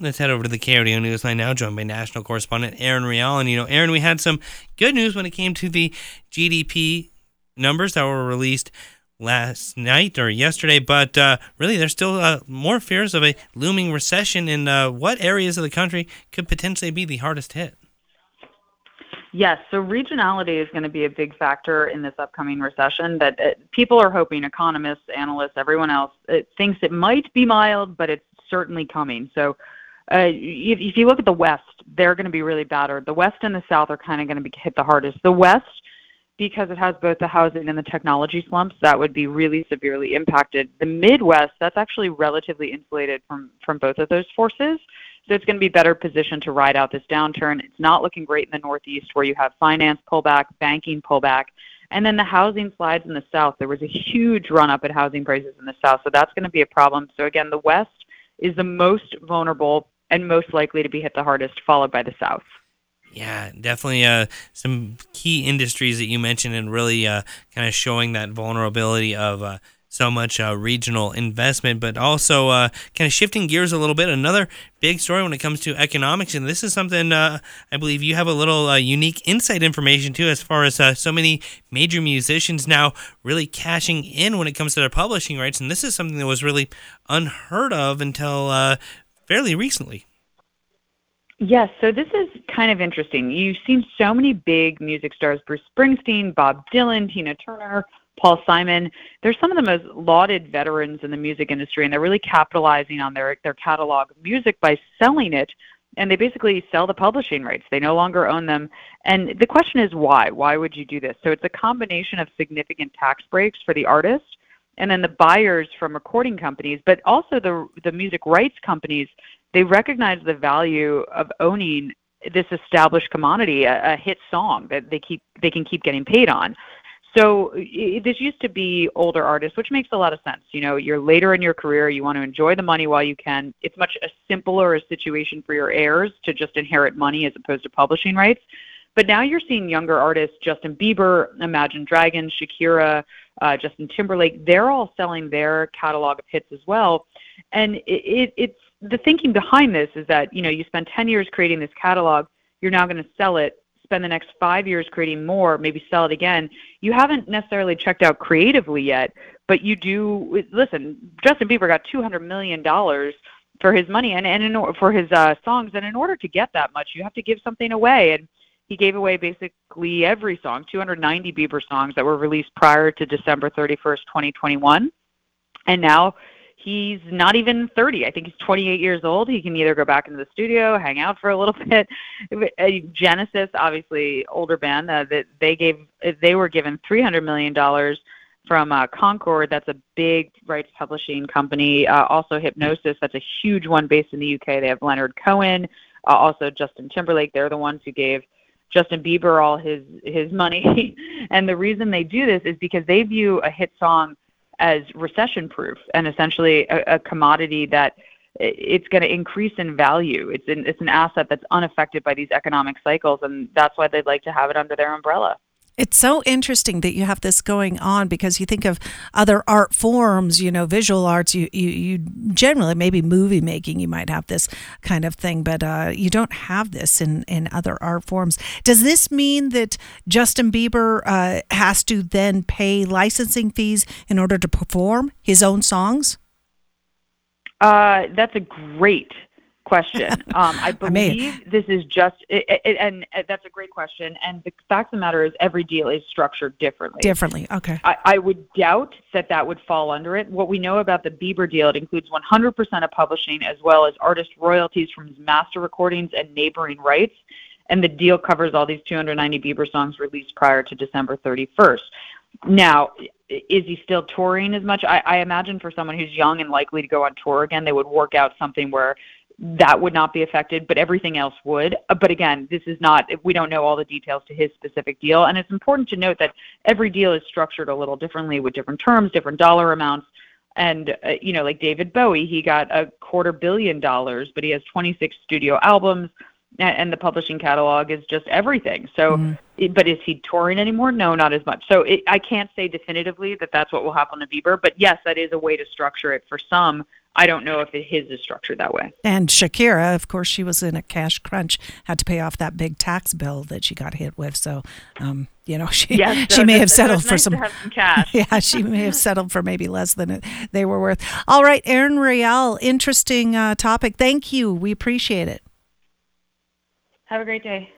Let's head over to the KRDO Newsline now, joined by national correspondent Aaron Real. And, you know, Aaron, we had some good news when it came to the GDP numbers that were released last night or yesterday, but uh, really there's still uh, more fears of a looming recession. In uh, what areas of the country could potentially be the hardest hit? Yes, so regionality is going to be a big factor in this upcoming recession. That uh, people are hoping, economists, analysts, everyone else it thinks it might be mild, but it's certainly coming. So uh, if, you look at the West, they're going to be really battered. The West and the South are kind of going to be hit the hardest. The West, because it has both the housing and the technology slumps, that would be really severely impacted. The Midwest, that's actually relatively insulated from from both of those forces. So it's going to be better positioned to ride out this downturn. It's not looking great in the Northeast where you have finance pullback, banking pullback, and then the housing slides in the South. There was a huge run up in housing prices in the South, so that's going to be a problem. So again, the West is the most vulnerable and most likely to be hit the hardest, followed by the South. Yeah, definitely uh, some key industries that you mentioned and really uh, kind of showing that vulnerability of uh, so much uh, regional investment, but also uh, kind of shifting gears a little bit. Another big story when it comes to economics, and this is something uh, I believe you have a little unique insight information too, as far as so many major musicians now really cashing in when it comes to their publishing rights. And this is something that was really unheard of until fairly recently. Yes, so this is kind of interesting. You've seen so many big music stars Bruce Springsteen, Bob Dylan, Tina Turner, Paul Simon. They're some of the most lauded veterans in the music industry, and they're really capitalizing on their, their catalog music by selling it. And they basically sell the publishing rights. They no longer own them. And the question is why? Why would you do this? So it's a combination of significant tax breaks for the artist and then the buyers from recording companies, but also the the music rights companies, they recognize the value of owning this established commodity, a, a hit song that they keep they can keep getting paid on. So it, this used to be older artists, which makes a lot of sense. You know, you're later in your career, you want to enjoy the money while you can. It's much a simpler a situation for your heirs to just inherit money as opposed to publishing rights. But now you're seeing younger artists, Justin Bieber, Imagine Dragons, Shakira, uh, Justin Timberlake. They're all selling their catalog of hits as well, and it, it, it's the thinking behind this is that you know you spend 10 years creating this catalog, you're now going to sell it. Spend the next five years creating more, maybe sell it again. You haven't necessarily checked out creatively yet, but you do. Listen, Justin Bieber got 200 million dollars for his money and, and in, for his uh, songs, and in order to get that much, you have to give something away. And he gave away basically every song, 290 Bieber songs that were released prior to December 31st, 2021. And now he's not even 30. I think he's 28 years old. He can either go back into the studio, hang out for a little bit. Uh, Genesis, obviously older band, uh, that they gave they were given 300 million dollars from uh, Concord. That's a big rights publishing company. Uh, also Hipgnosis, that's a huge one based in the UK. They have Leonard Cohen, uh, also Justin Timberlake. They're the ones who gave Justin Bieber all his his money. and the reason they do this is because they view a hit song as recession proof and essentially a, a commodity that it's going to increase in value. It's an, it's an asset that's unaffected by these economic cycles, and that's why they'd like to have it under their umbrella. It's so interesting that you have this going on because you think of other art forms, you know, visual arts. You you, you generally maybe movie making, you might have this kind of thing, but uh, you don't have this in in other art forms. Does this mean that Justin Bieber uh, has to then pay licensing fees in order to perform his own songs? Uh, that's a great question. Um, I believe I this is just, it, it, and that's a great question. And the fact of the matter is, every deal is structured differently. Differently, okay. I, I would doubt that that would fall under it. What we know about the Bieber deal, it includes 100% of publishing as well as artist royalties from his master recordings and neighboring rights. And the deal covers all these 290 Bieber songs released prior to December 31st. Now, is he still touring as much? I, I imagine for someone who's young and likely to go on tour again, they would work out something where that would not be affected, but everything else would. Uh, but again, this is not, we don't know all the details to his specific deal. And it's important to note that every deal is structured a little differently with different terms, different dollar amounts. And, uh, you know, like David Bowie, he got a quarter billion dollars, but he has 26 studio albums and the publishing catalog is just everything. So, mm. it, but is he touring anymore? No, not as much. So it, I can't say definitively that that's what will happen to Bieber, but yes, that is a way to structure it for some I don't know if it, his is structured that way. And Shakira, of course, she was in a cash crunch, had to pay off that big tax bill that she got hit with. So, um, you know, she yes, she may have settled so for nice some, some cash. yeah, she may have settled for maybe less than it, they were worth. All right, Erin Real, interesting uh, topic. Thank you. We appreciate it. Have a great day.